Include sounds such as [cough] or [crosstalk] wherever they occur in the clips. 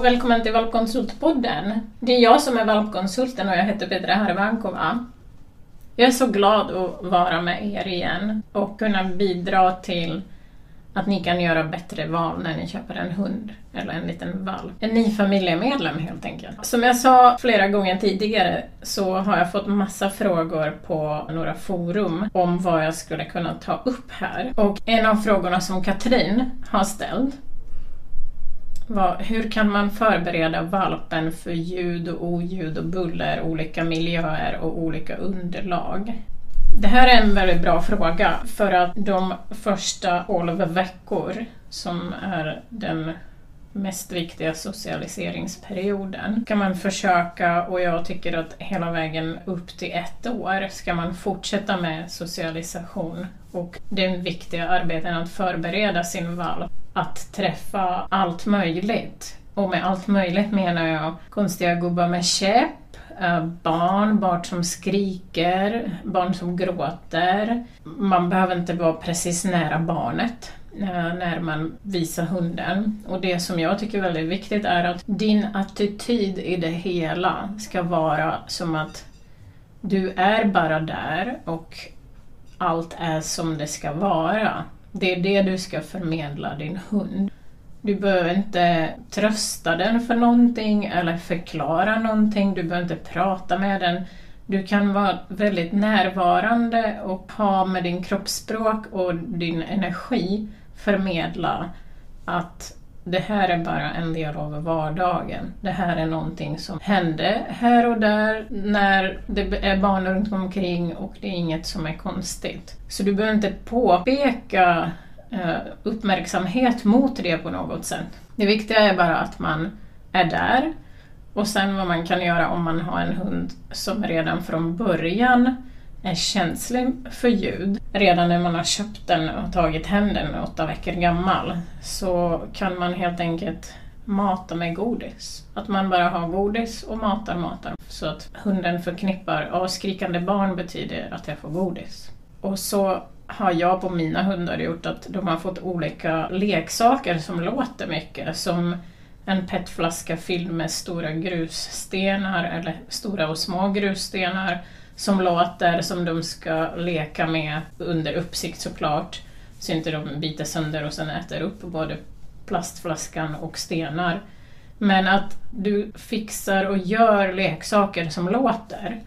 och välkommen till Valpkonsultpodden. Det är jag som är valpkonsulten och jag heter Petra Harvankova. Jag är så glad att vara med er igen och kunna bidra till att ni kan göra bättre val när ni köper en hund eller en liten valp. En ny familjemedlem helt enkelt. Som jag sa flera gånger tidigare så har jag fått massa frågor på några forum om vad jag skulle kunna ta upp här. Och en av frågorna som Katrin har ställt vad, hur kan man förbereda valpen för ljud och oljud och buller, olika miljöer och olika underlag? Det här är en väldigt bra fråga för att de första 12 veckor som är den mest viktiga socialiseringsperioden kan man försöka, och jag tycker att hela vägen upp till ett år ska man fortsätta med socialisation och den viktiga arbeten att förbereda sin valp att träffa allt möjligt. Och med allt möjligt menar jag konstiga gubbar med käpp, eh, barn, barn som skriker, barn som gråter. Man behöver inte vara precis nära barnet eh, när man visar hunden. Och det som jag tycker är väldigt viktigt är att din attityd i det hela ska vara som att du är bara där och allt är som det ska vara. Det är det du ska förmedla din hund. Du behöver inte trösta den för någonting eller förklara någonting, du behöver inte prata med den. Du kan vara väldigt närvarande och ha med din kroppsspråk och din energi förmedla att det här är bara en del av vardagen. Det här är någonting som hände här och där när det är barn runt omkring och det är inget som är konstigt. Så du behöver inte påpeka eh, uppmärksamhet mot det på något sätt. Det viktiga är bara att man är där och sen vad man kan göra om man har en hund som redan från början är känslig för ljud. Redan när man har köpt den och tagit hem den åtta veckor gammal så kan man helt enkelt mata med godis. Att man bara har godis och matar, matar. Så att hunden förknippar, ja skrikande barn betyder att jag får godis. Och så har jag på mina hundar gjort att de har fått olika leksaker som låter mycket. Som en petflaska fylld med stora grusstenar eller stora och små grusstenar som låter som de ska leka med under uppsikt såklart. Så inte de biter sönder och sen äter upp både plastflaskan och stenar. Men att du fixar och gör leksaker som låter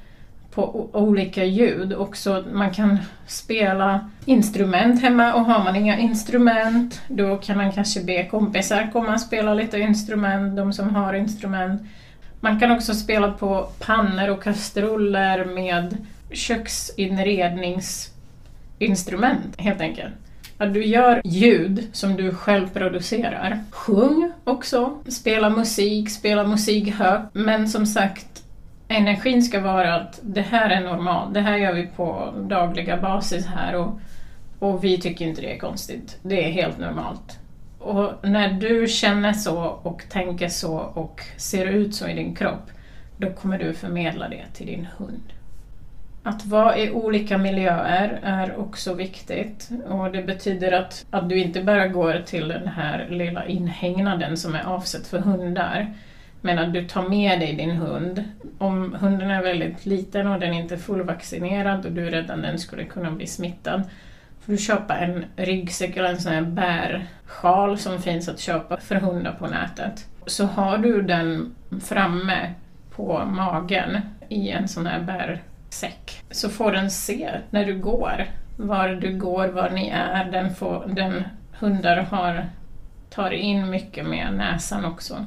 på olika ljud. Också man kan spela instrument hemma och har man inga instrument då kan man kanske be kompisar komma och spela lite instrument, de som har instrument. Man kan också spela på pannor och kastruller med köksinredningsinstrument helt enkelt. Att du gör ljud som du själv producerar. Sjung också, spela musik, spela musik högt. Men som sagt, energin ska vara att det här är normalt, det här gör vi på dagliga basis här och, och vi tycker inte det är konstigt. Det är helt normalt. Och när du känner så och tänker så och ser ut så i din kropp, då kommer du förmedla det till din hund. Att vara i olika miljöer är också viktigt och det betyder att, att du inte bara går till den här lilla inhägnaden som är avsett för hundar, men att du tar med dig din hund. Om hunden är väldigt liten och den inte är fullvaccinerad och du är rädd att den skulle kunna bli smittad, får du köpa en ryggsäck eller en sån här bärsjal som finns att köpa för hundar på nätet. Så har du den framme på magen i en sån här bärsäck så får den se när du går, var du går, var ni är. Den, får, den hundar har, tar in mycket med näsan också.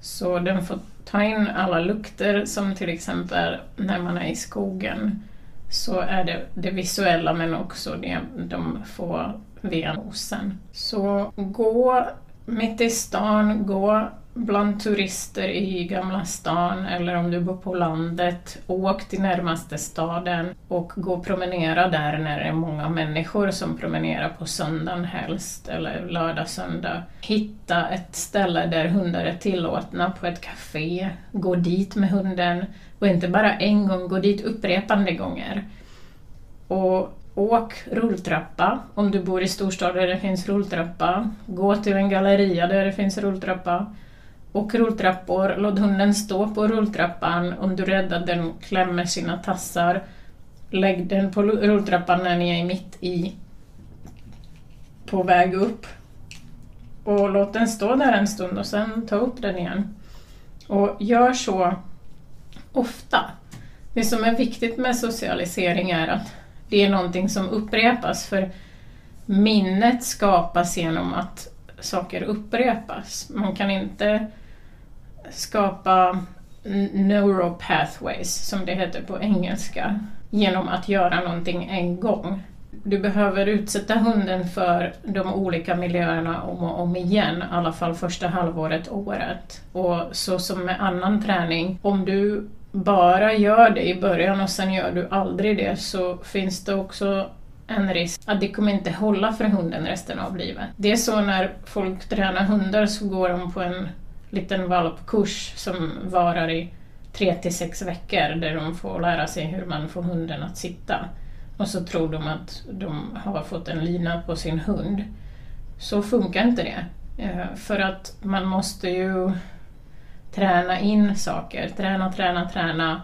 Så den får ta in alla lukter som till exempel när man är i skogen så är det det visuella men också det de får via nosen. Så gå mitt i stan, gå bland turister i Gamla stan eller om du bor på landet, åk till närmaste staden och gå och promenera där när det är många människor som promenerar på söndagen helst, eller lördag, söndag. Hitta ett ställe där hundar är tillåtna på ett café, gå dit med hunden och inte bara en gång, gå dit upprepande gånger. Och åk rulltrappa om du bor i storstad där det finns rulltrappa. Gå till en galleria där det finns rulltrappa och rulltrappor, låt hunden stå på rulltrappan. Om du är rädd att den klämmer sina tassar, lägg den på rulltrappan när ni är mitt i på väg upp. Och låt den stå där en stund och sen ta upp den igen. Och gör så ofta. Det som är viktigt med socialisering är att det är någonting som upprepas för minnet skapas genom att saker upprepas. Man kan inte skapa neuropathways, som det heter på engelska, genom att göra någonting en gång. Du behöver utsätta hunden för de olika miljöerna om och om igen, i alla fall första halvåret, året. Och så som med annan träning, om du bara gör det i början och sen gör du aldrig det så finns det också en risk att det kommer inte hålla för hunden resten av livet. Det är så när folk tränar hundar så går de på en liten valpkurs som varar i tre till sex veckor där de får lära sig hur man får hunden att sitta. Och så tror de att de har fått en lina på sin hund. Så funkar inte det. Eh, för att man måste ju träna in saker, träna, träna, träna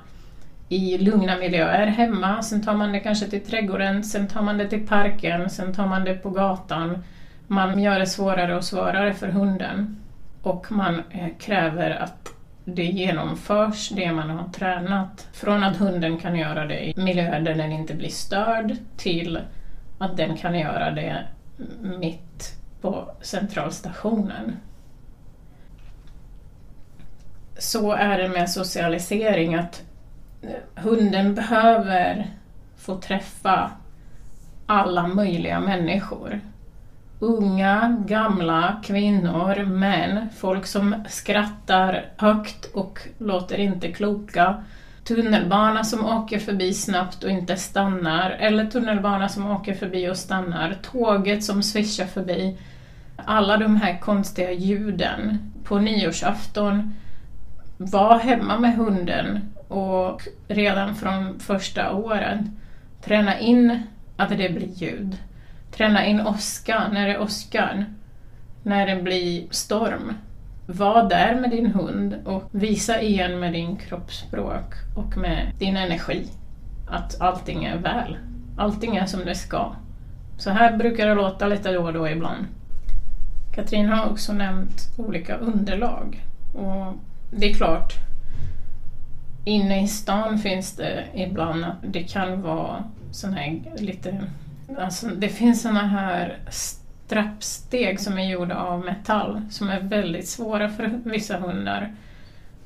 i lugna miljöer hemma, sen tar man det kanske till trädgården, sen tar man det till parken, sen tar man det på gatan. Man gör det svårare och svårare för hunden och man eh, kräver att det genomförs, det man har tränat. Från att hunden kan göra det i miljöer där den inte blir störd till att den kan göra det mitt på centralstationen så är det med socialisering att eh, hunden behöver få träffa alla möjliga människor. Unga, gamla, kvinnor, män, folk som skrattar högt och låter inte kloka, tunnelbana som åker förbi snabbt och inte stannar, eller tunnelbana som åker förbi och stannar, tåget som svischar förbi. Alla de här konstiga ljuden. På nyårsafton var hemma med hunden och redan från första åren träna in att det blir ljud. Träna in åska när det är åskan, när det blir storm. Var där med din hund och visa igen med din kroppsspråk och med din energi att allting är väl. Allting är som det ska. Så här brukar det låta lite då och då ibland. Katrin har också nämnt olika underlag. Och det är klart, inne i stan finns det ibland att det kan vara sån här lite... Alltså det finns såna här strappsteg som är gjorda av metall som är väldigt svåra för vissa hundar.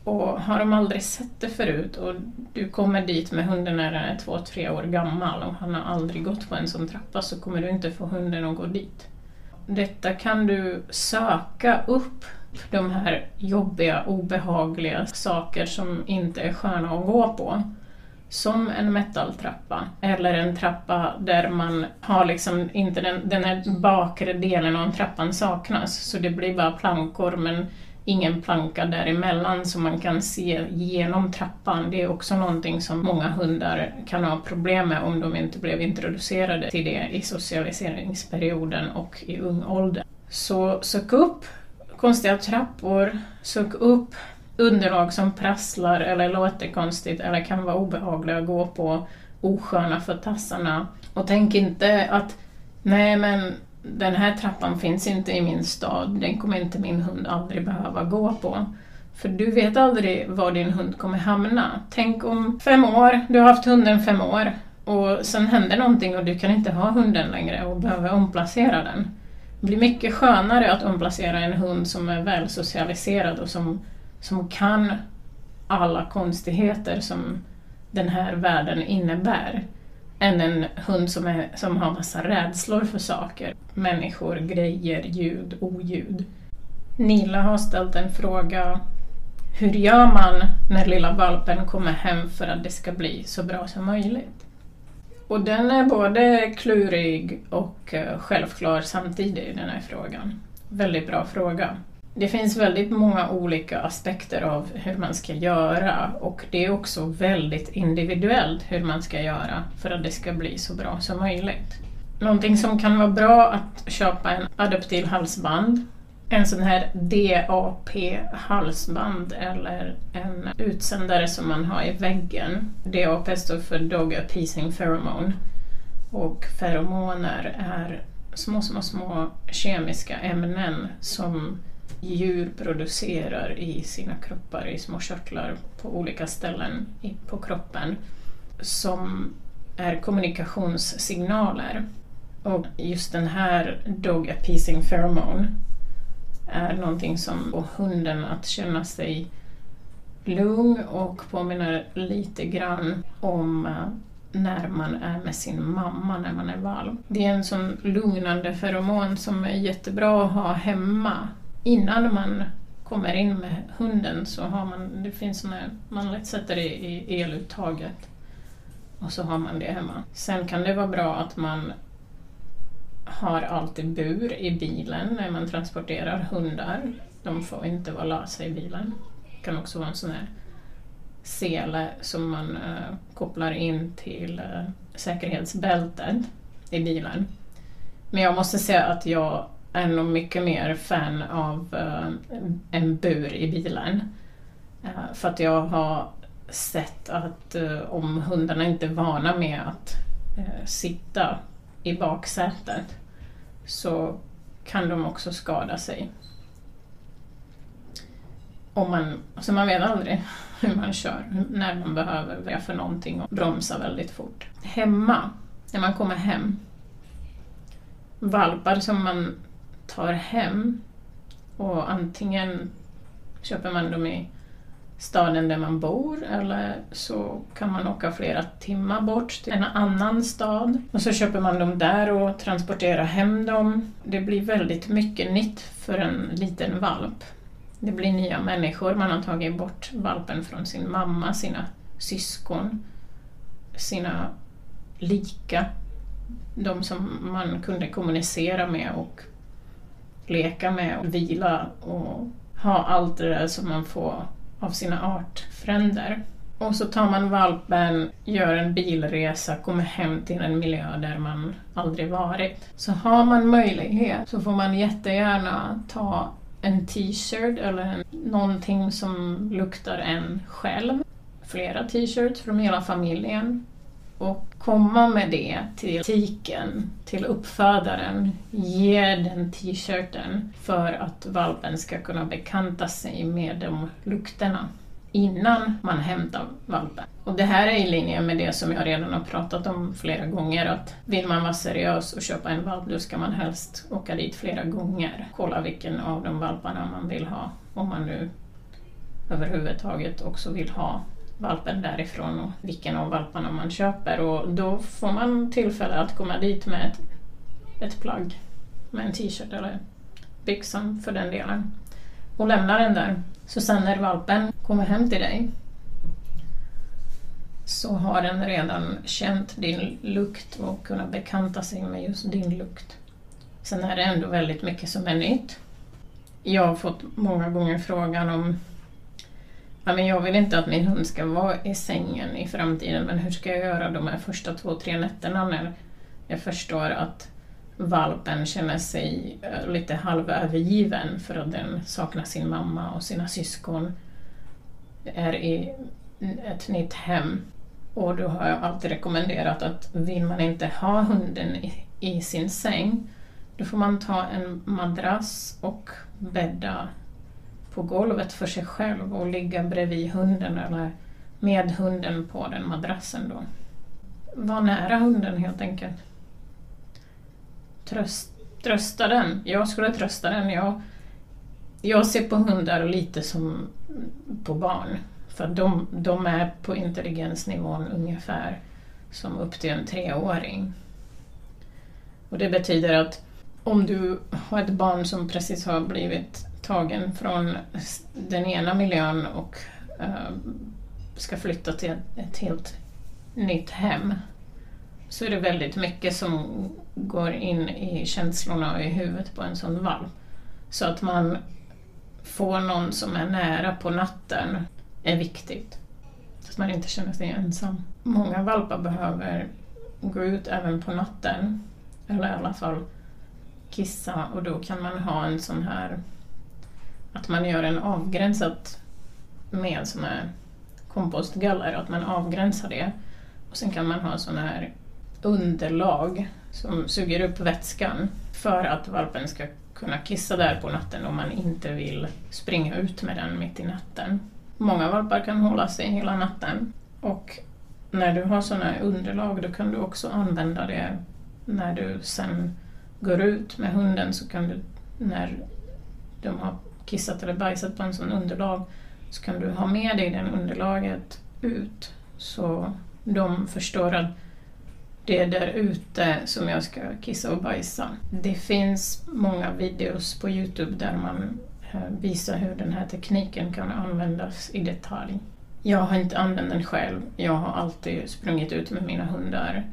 Och har de aldrig sett det förut och du kommer dit med hunden när den är två, tre år gammal och han har aldrig gått på en sån trappa så kommer du inte få hunden att gå dit. Detta kan du söka upp de här jobbiga, obehagliga saker som inte är sköna att gå på. Som en metalltrappa eller en trappa där man har liksom inte den, den här bakre delen av trappan saknas så det blir bara plankor men ingen planka däremellan så man kan se genom trappan. Det är också någonting som många hundar kan ha problem med om de inte blev introducerade till det i socialiseringsperioden och i ung ålder. Så sök upp konstiga trappor, sök upp underlag som prasslar eller låter konstigt eller kan vara obehagliga att gå på, osköna för tassarna. Och tänk inte att nej men den här trappan finns inte i min stad, den kommer inte min hund aldrig behöva gå på. För du vet aldrig var din hund kommer hamna. Tänk om fem år, du har haft hunden fem år och sen händer någonting och du kan inte ha hunden längre och behöver omplacera den. Det blir mycket skönare att omplacera en hund som är väl socialiserad och som, som kan alla konstigheter som den här världen innebär än en hund som, är, som har massa rädslor för saker. Människor, grejer, ljud, oljud. Nila har ställt en fråga. Hur gör man när lilla valpen kommer hem för att det ska bli så bra som möjligt? Och den är både klurig och eh, självklar samtidigt, den här frågan. Väldigt bra fråga. Det finns väldigt många olika aspekter av hur man ska göra och det är också väldigt individuellt hur man ska göra för att det ska bli så bra som möjligt. Någonting som kan vara bra att köpa en adaptiv halsband en sån här DAP-halsband eller en utsändare som man har i väggen. DAP står för Dog Appeasing Pheromone. Och feromoner är små, små, små kemiska ämnen som djur producerar i sina kroppar, i små körtlar på olika ställen på kroppen som är kommunikationssignaler. Och just den här Dog Appeasing Pheromone är någonting som får hunden att känna sig lugn och påminner lite grann om eh, när man är med sin mamma när man är valp. Det är en sån lugnande feromon som är jättebra att ha hemma. Innan man kommer in med hunden så har man, det finns såna, man lätt sätter det i eluttaget och så har man det hemma. Sen kan det vara bra att man har alltid bur i bilen när man transporterar hundar. De får inte vara lösa i bilen. Det kan också vara en sån här sele som man uh, kopplar in till uh, säkerhetsbältet i bilen. Men jag måste säga att jag är nog mycket mer fan av uh, en bur i bilen. Eh, för att jag har sett att eh, om hundarna inte är vana med att sitta i baksätet så kan de också skada sig. Om man, alltså man vet aldrig [laughs] hur man kör, när man behöver välja för någonting och bromsa väldigt fort. Hemma, när man kommer hem, valpar som man tar hem och antingen köper man dem i staden där man bor eller så kan man åka flera timmar bort till en annan stad och så köper man dem där och transporterar hem dem. Det blir väldigt mycket nytt för en liten valp. Det blir nya människor, man har tagit bort valpen från sin mamma, sina syskon, sina lika, de som man kunde kommunicera med och leka med och vila och ha allt det där som man får av sina artfränder. Och så tar man valpen, gör en bilresa, kommer hem till en miljö där man aldrig varit. Så har man möjlighet så får man jättegärna ta en t-shirt eller en, någonting som luktar en själv. Flera t-shirts från hela familjen. Och komma med det till tiken, till uppfödaren, ge den t-shirten för att valpen ska kunna bekanta sig med de lukterna innan man hämtar valpen. Och det här är i linje med det som jag redan har pratat om flera gånger att vill man vara seriös och köpa en valp då ska man helst åka dit flera gånger. Kolla vilken av de valparna man vill ha om man nu överhuvudtaget också vill ha valpen därifrån och vilken av valparna man köper och då får man tillfälle att komma dit med ett, ett plagg, med en t-shirt eller byxan för den delen och lämna den där. Så sen när valpen kommer hem till dig så har den redan känt din lukt och kunnat bekanta sig med just din lukt. Sen är det ändå väldigt mycket som är nytt. Jag har fått många gånger frågan om Ja, men jag vill inte att min hund ska vara i sängen i framtiden, men hur ska jag göra de här första två, tre nätterna när jag förstår att valpen känner sig eh, lite halvövergiven för att den saknar sin mamma och sina syskon, är i ett nytt hem. Och då har jag alltid rekommenderat att vill man inte ha hunden i, i sin säng, då får man ta en madrass och bädda på golvet för sig själv och ligga bredvid hunden eller med hunden på den madrassen då. Var nära hunden helt enkelt. Tröst, trösta den. Jag skulle trösta den. Jag, jag ser på hundar lite som på barn. För de, de är på intelligensnivån ungefär som upp till en treåring. Och det betyder att om du har ett barn som precis har blivit tagen från den ena miljön och uh, ska flytta till ett helt nytt hem så är det väldigt mycket som går in i känslorna och i huvudet på en sån valp. Så att man får någon som är nära på natten är viktigt. Så att man inte känner sig ensam. Många valpar behöver gå ut även på natten, eller i alla fall kissa, och då kan man ha en sån här att man gör en avgränsat med såna här kompostgaller, att man avgränsar det. Och sen kan man ha sådana här underlag som suger upp vätskan för att valpen ska kunna kissa där på natten om man inte vill springa ut med den mitt i natten. Många valpar kan hålla sig hela natten och när du har sådana underlag då kan du också använda det när du sen går ut med hunden så kan du när de har kissat eller bajsat på en sån underlag så kan du ha med dig det underlaget ut så de förstår att det är där ute som jag ska kissa och bajsa. Det finns många videos på Youtube där man eh, visar hur den här tekniken kan användas i detalj. Jag har inte använt den själv. Jag har alltid sprungit ut med mina hundar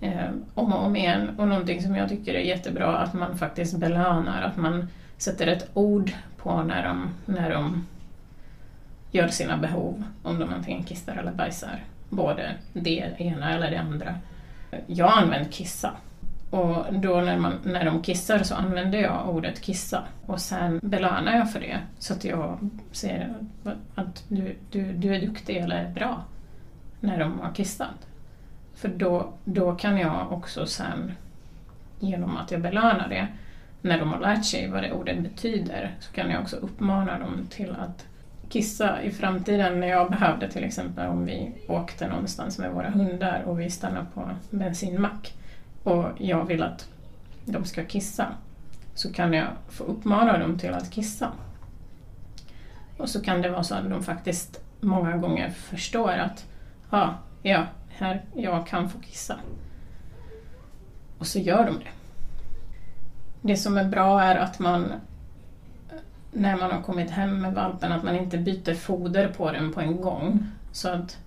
eh, om och om igen. Och någonting som jag tycker är jättebra att man faktiskt belönar, att man sätter ett ord på när de, när de gör sina behov, om de antingen kissar eller bajsar. Både det ena eller det andra. Jag har använt kissa. Och då när, man, när de kissar så använder jag ordet kissa och sen belönar jag för det så att jag ser att du, du, du är duktig eller bra när de har kissat. För då, då kan jag också sen, genom att jag belönar det, när de har lärt sig vad det ordet betyder, så kan jag också uppmana dem till att kissa i framtiden när jag behövde till exempel om vi åkte någonstans med våra hundar och vi stannar på bensinmack och jag vill att de ska kissa så kan jag få uppmana dem till att kissa. Och så kan det vara så att de faktiskt många gånger förstår att ah, ja, här, jag kan få kissa. Och så gör de det. Det som är bra är att man när man har kommit hem med valpen att man inte byter foder på den på en gång. Så att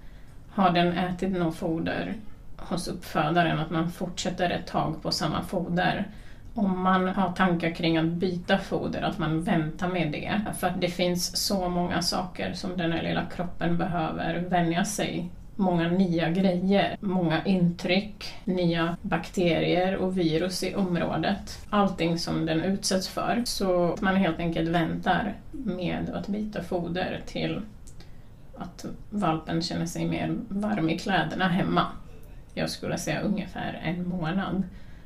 har den ätit något foder hos uppfödaren, att man fortsätter ett tag på samma foder. Om man har tankar kring att byta foder, att man väntar med det. För att det finns så många saker som den här lilla kroppen behöver vänja sig många nya grejer, många intryck, nya bakterier och virus i området. Allting som den utsätts för. Så man helt enkelt väntar med att byta foder till att valpen känner sig mer varm i kläderna hemma. Jag skulle säga ungefär en månad.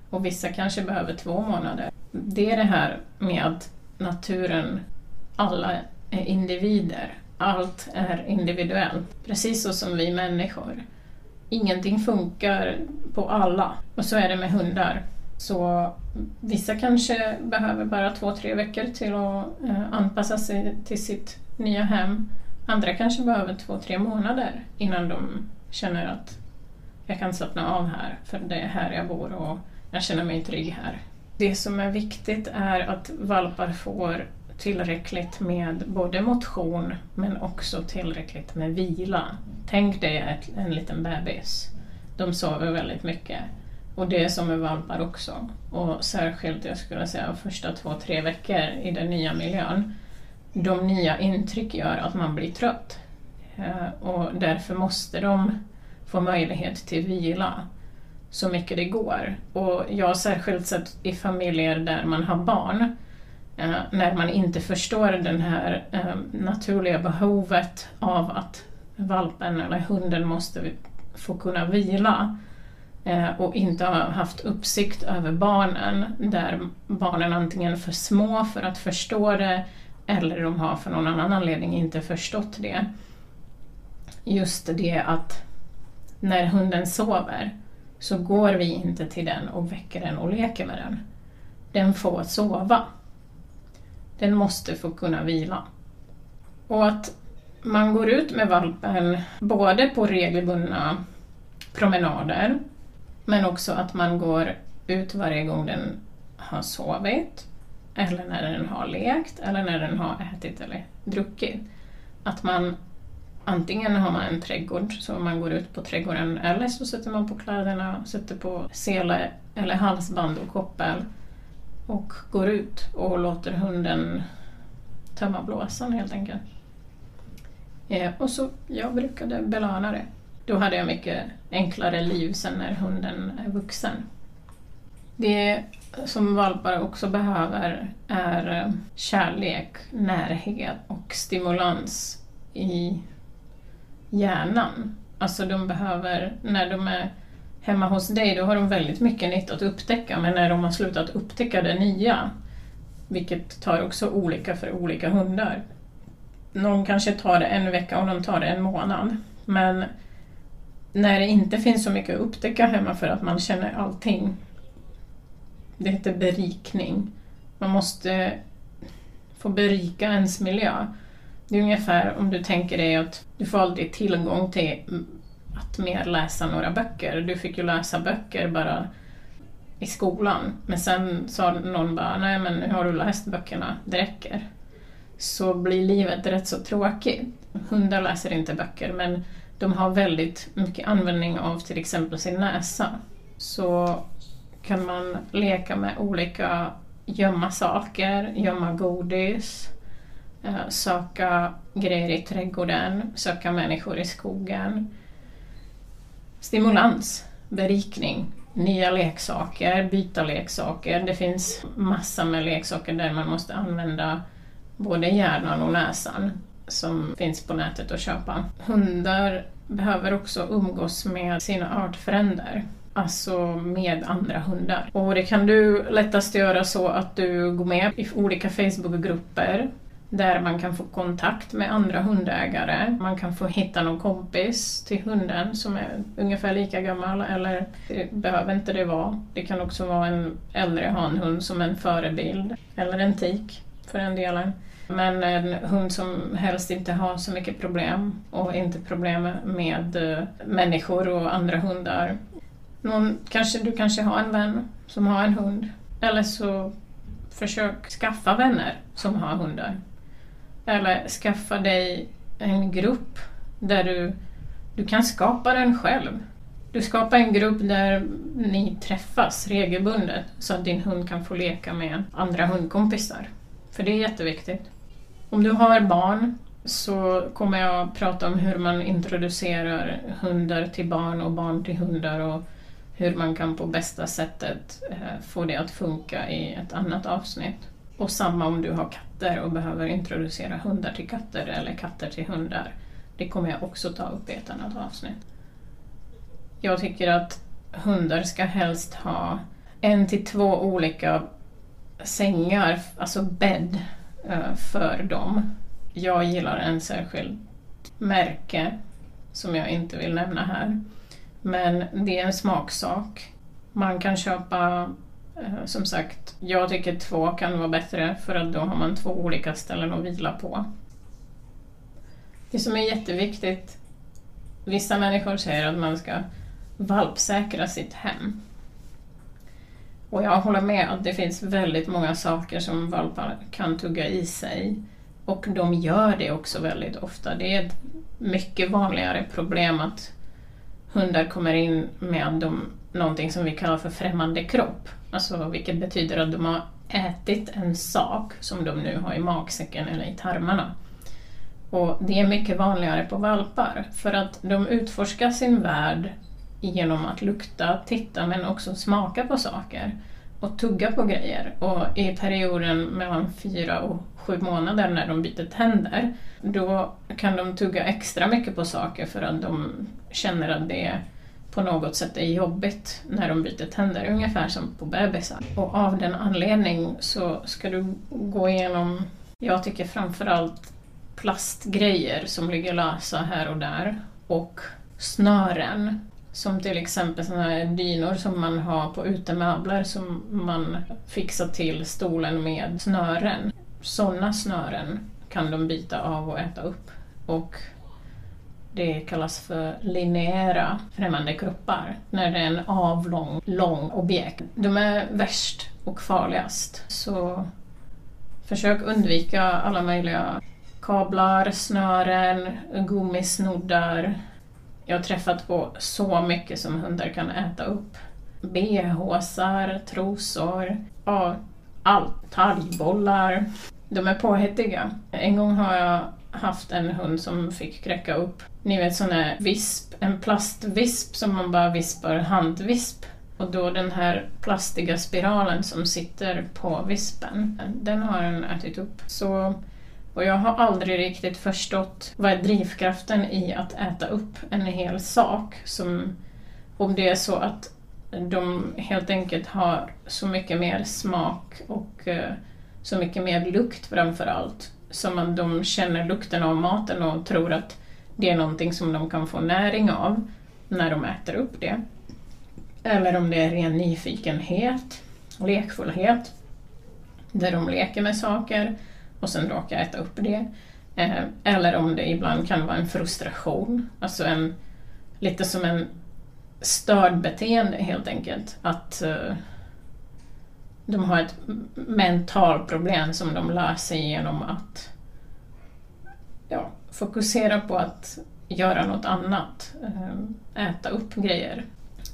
Och vissa kanske behöver två månader. Det är det här med att naturen, alla är individer allt är individuellt, precis så som vi människor. Ingenting funkar på alla. Och så är det med hundar. Så vissa kanske behöver bara två, tre veckor till att eh, anpassa sig till sitt nya hem. Andra kanske behöver två, tre månader innan de känner att jag kan slappna av här, för det är här jag bor och jag känner mig trygg här. Det som är viktigt är att valpar får tillräckligt med både motion men också tillräckligt med vila. Tänk dig ett, en liten bebis. De sover väldigt mycket. Och det är som med valpar också. Och särskilt, jag skulle säga, första två, tre veckor i den nya miljön. De nya intryck gör att man blir trött. Eh, och därför måste de få möjlighet till vila så mycket det går. Och jag har särskilt sett i familjer där man har barn Eh, när man inte förstår det här eh, naturliga behovet av att valpen eller hunden måste få kunna vila eh, och inte ha haft uppsikt över barnen där barnen antingen är för små för att förstå det eller de har för någon annan anledning inte förstått det. Just det att när hunden sover så går vi inte till den och väcker den och leker med den. Den får sova den måste få kunna vila. Och att man går ut med valpen både på regelbundna promenader men också att man går ut varje gång den har sovit eller när den har lekt eller när den har ätit eller druckit. Att man antingen har man en trädgård så man går ut på trädgården eller så sätter man på kläderna, sätter på sele eller halsband och koppel och går ut och låter hunden tömma blåsan helt enkelt. Eh, och så jag brukade belöna det. Då hade jag mycket enklare liv sen när hunden är vuxen. Det som valpar också behöver är eh, kärlek, närhet och stimulans i hjärnan. Alltså de behöver, när de är hemma hos dig, då har de väldigt mycket nytt att upptäcka, men när de har slutat upptäcka det nya, vilket tar också olika för olika hundar. Någon kanske tar det en vecka och någon tar det en månad. Men när det inte finns så mycket att upptäcka hemma för att man känner allting, det heter berikning. Man måste få berika ens miljö. Det är ungefär om du tänker dig att du får aldrig tillgång till att mer läsa några böcker. Du fick ju läsa böcker bara i skolan. Men sen sa någon bara, nej men nu har du läst böckerna, det räcker. Så blir livet rätt så tråkigt. Hundar läser inte böcker men de har väldigt mycket användning av till exempel sin näsa. Så kan man leka med olika gömma saker, gömma godis, eh, söka grejer i trädgården, söka människor i skogen. Stimulans, berikning, nya leksaker, byta leksaker. Det finns massor med leksaker där man måste använda både hjärnan och näsan som finns på nätet att köpa. Hundar behöver också umgås med sina artfränder, alltså med andra hundar. Och det kan du lättast göra så att du går med i olika Facebookgrupper där man kan få kontakt med andra hundägare. Man kan få hitta någon kompis till hunden som är ungefär lika gammal, eller det behöver inte det vara. Det kan också vara en äldre hanhund som en förebild, eller en tik för den delen. Men en hund som helst inte har så mycket problem och inte problem med eh, människor och andra hundar. Någon, kanske, du kanske har en vän som har en hund. Eller så försök skaffa vänner som har hundar. Eller skaffa dig en grupp där du, du kan skapa den själv. Du skapar en grupp där ni träffas regelbundet så att din hund kan få leka med andra hundkompisar. För det är jätteviktigt. Om du har barn så kommer jag prata om hur man introducerar hundar till barn och barn till hundar och hur man kan på bästa sättet eh, få det att funka i ett annat avsnitt. Och samma om du har katter och behöver introducera hundar till katter eller katter till hundar. Det kommer jag också ta upp i ett annat avsnitt. Jag tycker att hundar ska helst ha en till två olika sängar, alltså bädd, eh, för dem. Jag gillar en särskild märke som jag inte vill nämna här. Men det är en smaksak. Man kan köpa, Eh, som sagt, jag tycker två kan vara bättre för att då har man två olika ställen att vila på. Det som är jätteviktigt, vissa människor säger att man ska valpsäkra sitt hem. Och jag håller med att det finns väldigt många saker som valpar kan tugga i sig. Och de gör det också väldigt ofta. Det är ett mycket vanligare problem att hundar kommer in med de, någonting som vi kallar för främmande kropp. Alltså vilket betyder att de har ätit en sak som de nu har i magsäcken eller i tarmarna. Och det är mycket vanligare på valpar för att de utforskar sin värld genom att lukta, titta men också smaka på saker och tugga på grejer. Och i perioden mellan fyra och sju månader när de byter tänder, då kan de tugga extra mycket på saker för att de känner att det på något sätt är jobbigt när de byter tänder, ungefär som på bebisar. Och av den anledningen så ska du gå igenom, jag tycker framförallt plastgrejer som ligger lösa här och där och snören som till exempel sådana här dynor som man har på utemöbler som man fixar till stolen med snören. Sådana snören kan de bita av och äta upp. Och det kallas för linjära främmande kroppar, när det är en avlång, lång objekt. De är värst och farligast, så försök undvika alla möjliga kablar, snören, gummisnoddar, jag har träffat på så mycket som hundar kan äta upp. Bhsar, trosor, ja, allt. Talgbollar. De är påhittiga. En gång har jag haft en hund som fick kräcka upp, ni vet sån där visp, en plastvisp som man bara vispar, handvisp. Och då den här plastiga spiralen som sitter på vispen, den har den ätit upp. Så, och jag har aldrig riktigt förstått vad är drivkraften i att äta upp en hel sak. Som, om det är så att de helt enkelt har så mycket mer smak och eh, så mycket mer lukt framför allt. Som att de känner lukten av maten och tror att det är någonting som de kan få näring av när de äter upp det. Eller om det är ren nyfikenhet, lekfullhet, där de leker med saker och sen råkar äta upp det. Eh, eller om det ibland kan vara en frustration, alltså en, lite som en störd beteende helt enkelt. Att eh, de har ett mentalt problem som de lär sig genom att ja, fokusera på att göra något annat, eh, äta upp grejer.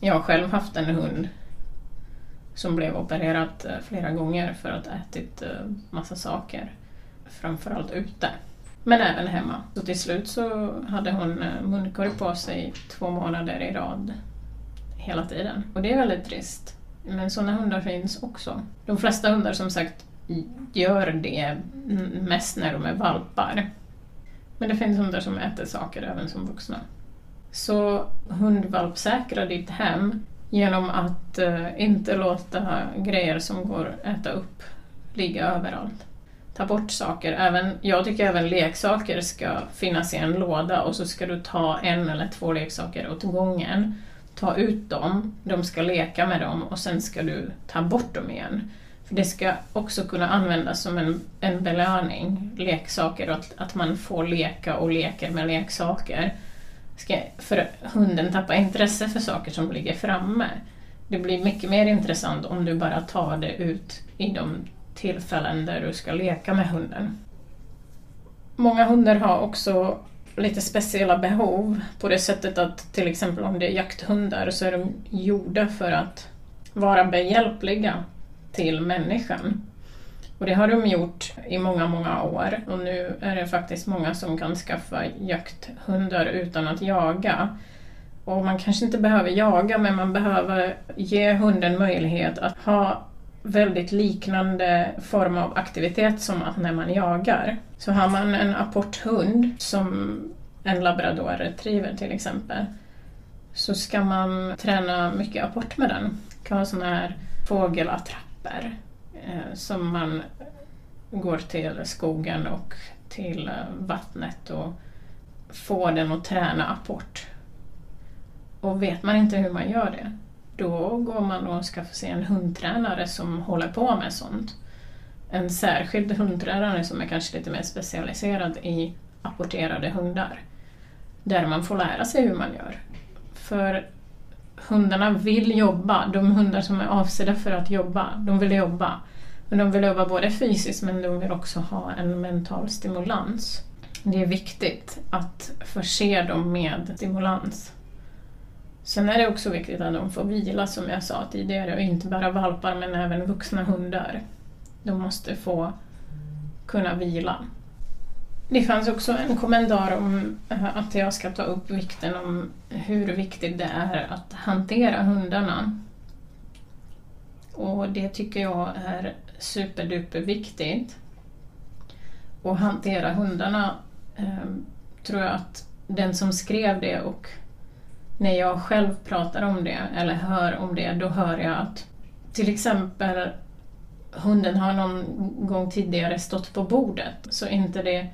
Jag har själv haft en hund som blev opererad eh, flera gånger för att ha ätit massa saker, framförallt ute. Men även hemma. Så till slut så hade hon eh, munkorg på sig två månader i rad hela tiden. Och det är väldigt trist. Men sådana hundar finns också. De flesta hundar som sagt gör det mest när de är valpar. Men det finns hundar som äter saker även som vuxna. Så hundvalpsäkra ditt hem genom att eh, inte låta grejer som går att äta upp ligga överallt. Ta bort saker. Även, jag tycker även leksaker ska finnas i en låda och så ska du ta en eller två leksaker åt gången ta ut dem, de ska leka med dem och sen ska du ta bort dem igen. För Det ska också kunna användas som en, en belöning, leksaker, och att, att man får leka och leker med leksaker. Ska, för hunden tappar intresse för saker som ligger framme. Det blir mycket mer intressant om du bara tar det ut i de tillfällen där du ska leka med hunden. Många hundar har också lite speciella behov på det sättet att till exempel om det är jakthundar så är de gjorda för att vara behjälpliga till människan. Och det har de gjort i många, många år och nu är det faktiskt många som kan skaffa jakthundar utan att jaga. Och man kanske inte behöver jaga men man behöver ge hunden möjlighet att ha väldigt liknande form av aktivitet som att när man jagar. Så har man en apporthund som en labrador retriever till exempel så ska man träna mycket apport med den. Det kan vara sådana här fågelattrapper eh, som man går till skogen och till eh, vattnet och får den att träna apport. Och vet man inte hur man gör det, då går man och skaffar sig en hundtränare som håller på med sånt. En särskild hundtränare som är kanske lite mer specialiserad i apporterade hundar. Där man får lära sig hur man gör. För hundarna vill jobba, de hundar som är avsedda för att jobba, de vill jobba. Men de vill jobba både fysiskt men de vill också ha en mental stimulans. Det är viktigt att förse dem med stimulans. Sen är det också viktigt att de får vila som jag sa tidigare och inte bara valpar men även vuxna hundar. De måste få kunna vila. Det fanns också en kommentar om eh, att jag ska ta upp vikten om hur viktigt det är att hantera hundarna. Och det tycker jag är superduperviktigt. Och hantera hundarna eh, tror jag att den som skrev det och när jag själv pratar om det eller hör om det, då hör jag att till exempel hunden har någon gång tidigare stått på bordet så inte det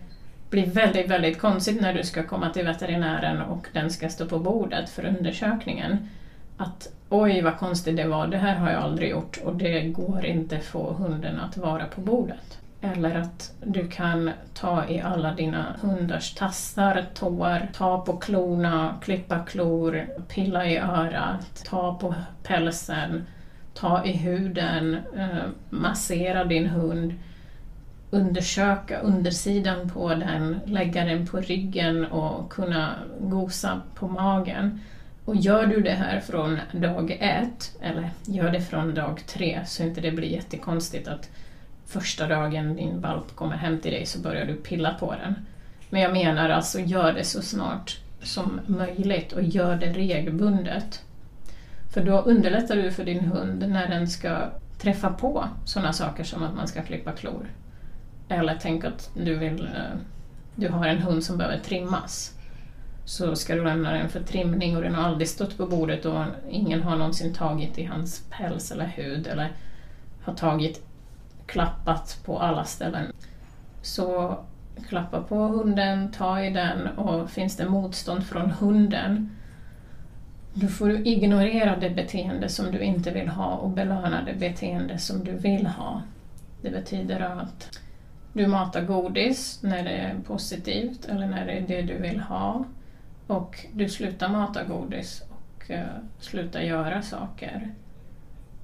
blir väldigt, väldigt konstigt när du ska komma till veterinären och den ska stå på bordet för undersökningen. Att oj vad konstigt det var, det här har jag aldrig gjort och det går inte få hunden att vara på bordet. Eller att du kan ta i alla dina hundars tassar, tår, ta på klorna, klippa klor, pilla i örat, ta på pälsen, ta i huden, eh, massera din hund undersöka undersidan på den, lägga den på ryggen och kunna gosa på magen. Och gör du det här från dag ett, eller gör det från dag tre, så inte det blir jättekonstigt att första dagen din valp kommer hem till dig så börjar du pilla på den. Men jag menar alltså, gör det så snart som möjligt och gör det regelbundet. För då underlättar du för din hund när den ska träffa på sådana saker som att man ska klippa klor. Eller tänk att du, vill, eh, du har en hund som behöver trimmas. Så ska du lämna den för trimning och den har aldrig stått på bordet och ingen har någonsin tagit i hans päls eller hud eller har tagit, klappat på alla ställen. Så klappa på hunden, ta i den och finns det motstånd från hunden då får du ignorera det beteende som du inte vill ha och belöna det beteende som du vill ha. Det betyder att du matar godis när det är positivt eller när det är det du vill ha och du slutar mata godis och uh, slutar göra saker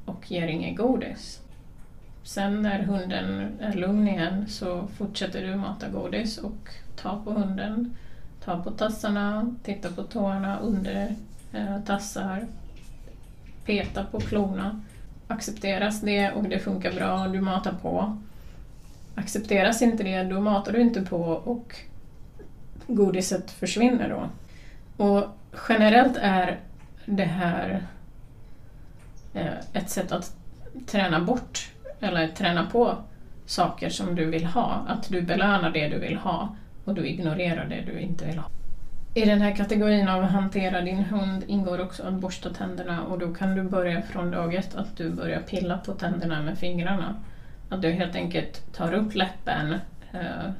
och ger inget godis. Sen när hunden är lugn igen så fortsätter du mata godis och ta på hunden, ta på tassarna, titta på tårna under eh, tassar, peta på klorna. Accepteras det och det funkar bra och du matar på. Accepteras inte det, då matar du inte på och godiset försvinner då. Och generellt är det här eh, ett sätt att träna bort eller träna på saker som du vill ha. Att du belönar det du vill ha och du ignorerar det du inte vill ha. I den här kategorin av hantera din hund ingår också att borsta tänderna och då kan du börja från dag ett att du börjar pilla på tänderna med fingrarna. Att du helt enkelt tar upp läppen eh,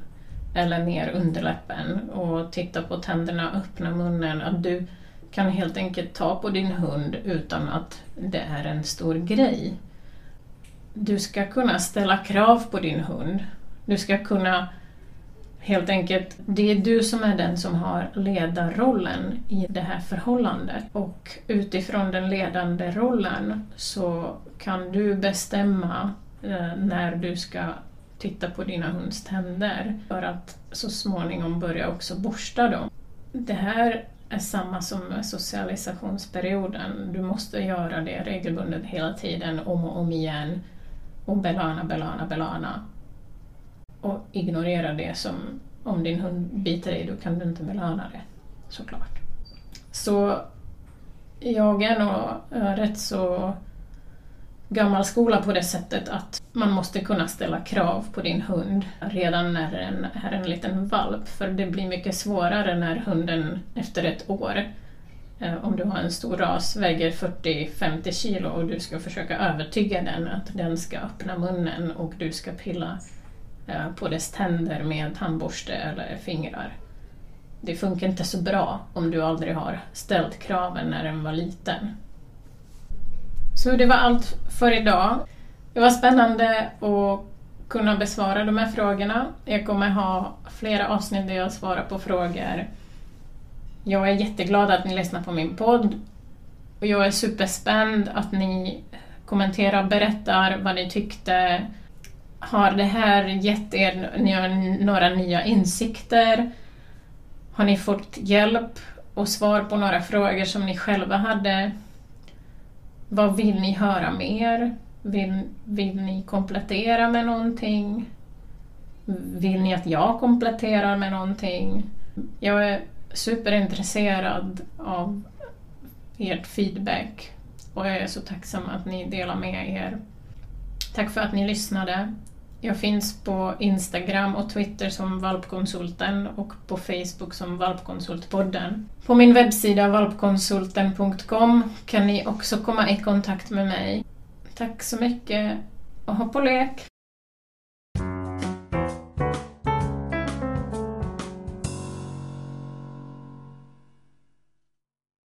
eller ner underläppen och tittar på tänderna, öppnar munnen. Att du kan helt enkelt ta på din hund utan att det är en stor grej. Du ska kunna ställa krav på din hund. Du ska kunna Helt enkelt, det är du som är den som har ledarrollen i det här förhållandet. Och utifrån den ledande rollen så kan du bestämma eh, när du ska titta på dina hunds tänder för att så småningom börja också borsta dem. Det här är samma som med socialisationsperioden. Du måste göra det regelbundet hela tiden, om och om igen. Och belöna, belöna, belöna och ignorera det som om din hund biter dig, då kan du inte belöna det såklart. Så jag är nog eh, rätt så gammal skola på det sättet att man måste kunna ställa krav på din hund redan när den är en liten valp, för det blir mycket svårare när hunden efter ett år, Eh, om du har en stor ras, väger 40-50 kilo och du ska försöka övertyga den att den ska öppna munnen och du ska pilla eh, på dess tänder med tandborste eller fingrar. Det funkar inte så bra om du aldrig har ställt kraven när den var liten. Så det var allt för idag. Det var spännande att kunna besvara de här frågorna. Jag kommer ha flera avsnitt där jag svarar på frågor. Jag är jätteglad att ni lyssnar på min podd. Och jag är superspänd att ni kommenterar, berättar vad ni tyckte, har det här gett er några nya insikter? Har ni fått hjälp och svar på några frågor som ni själva hade? Vad vill ni höra mer? Vill, vill ni komplettera med någonting? Vill ni att jag kompletterar med någonting? Jag är superintresserad av ert feedback och jag är så tacksam att ni delar med er. Tack för att ni lyssnade. Jag finns på Instagram och Twitter som Valpkonsulten och på Facebook som Valpkonsultpodden. På min webbsida valpkonsulten.com kan ni också komma i kontakt med mig. Tack så mycket och hopp och lek!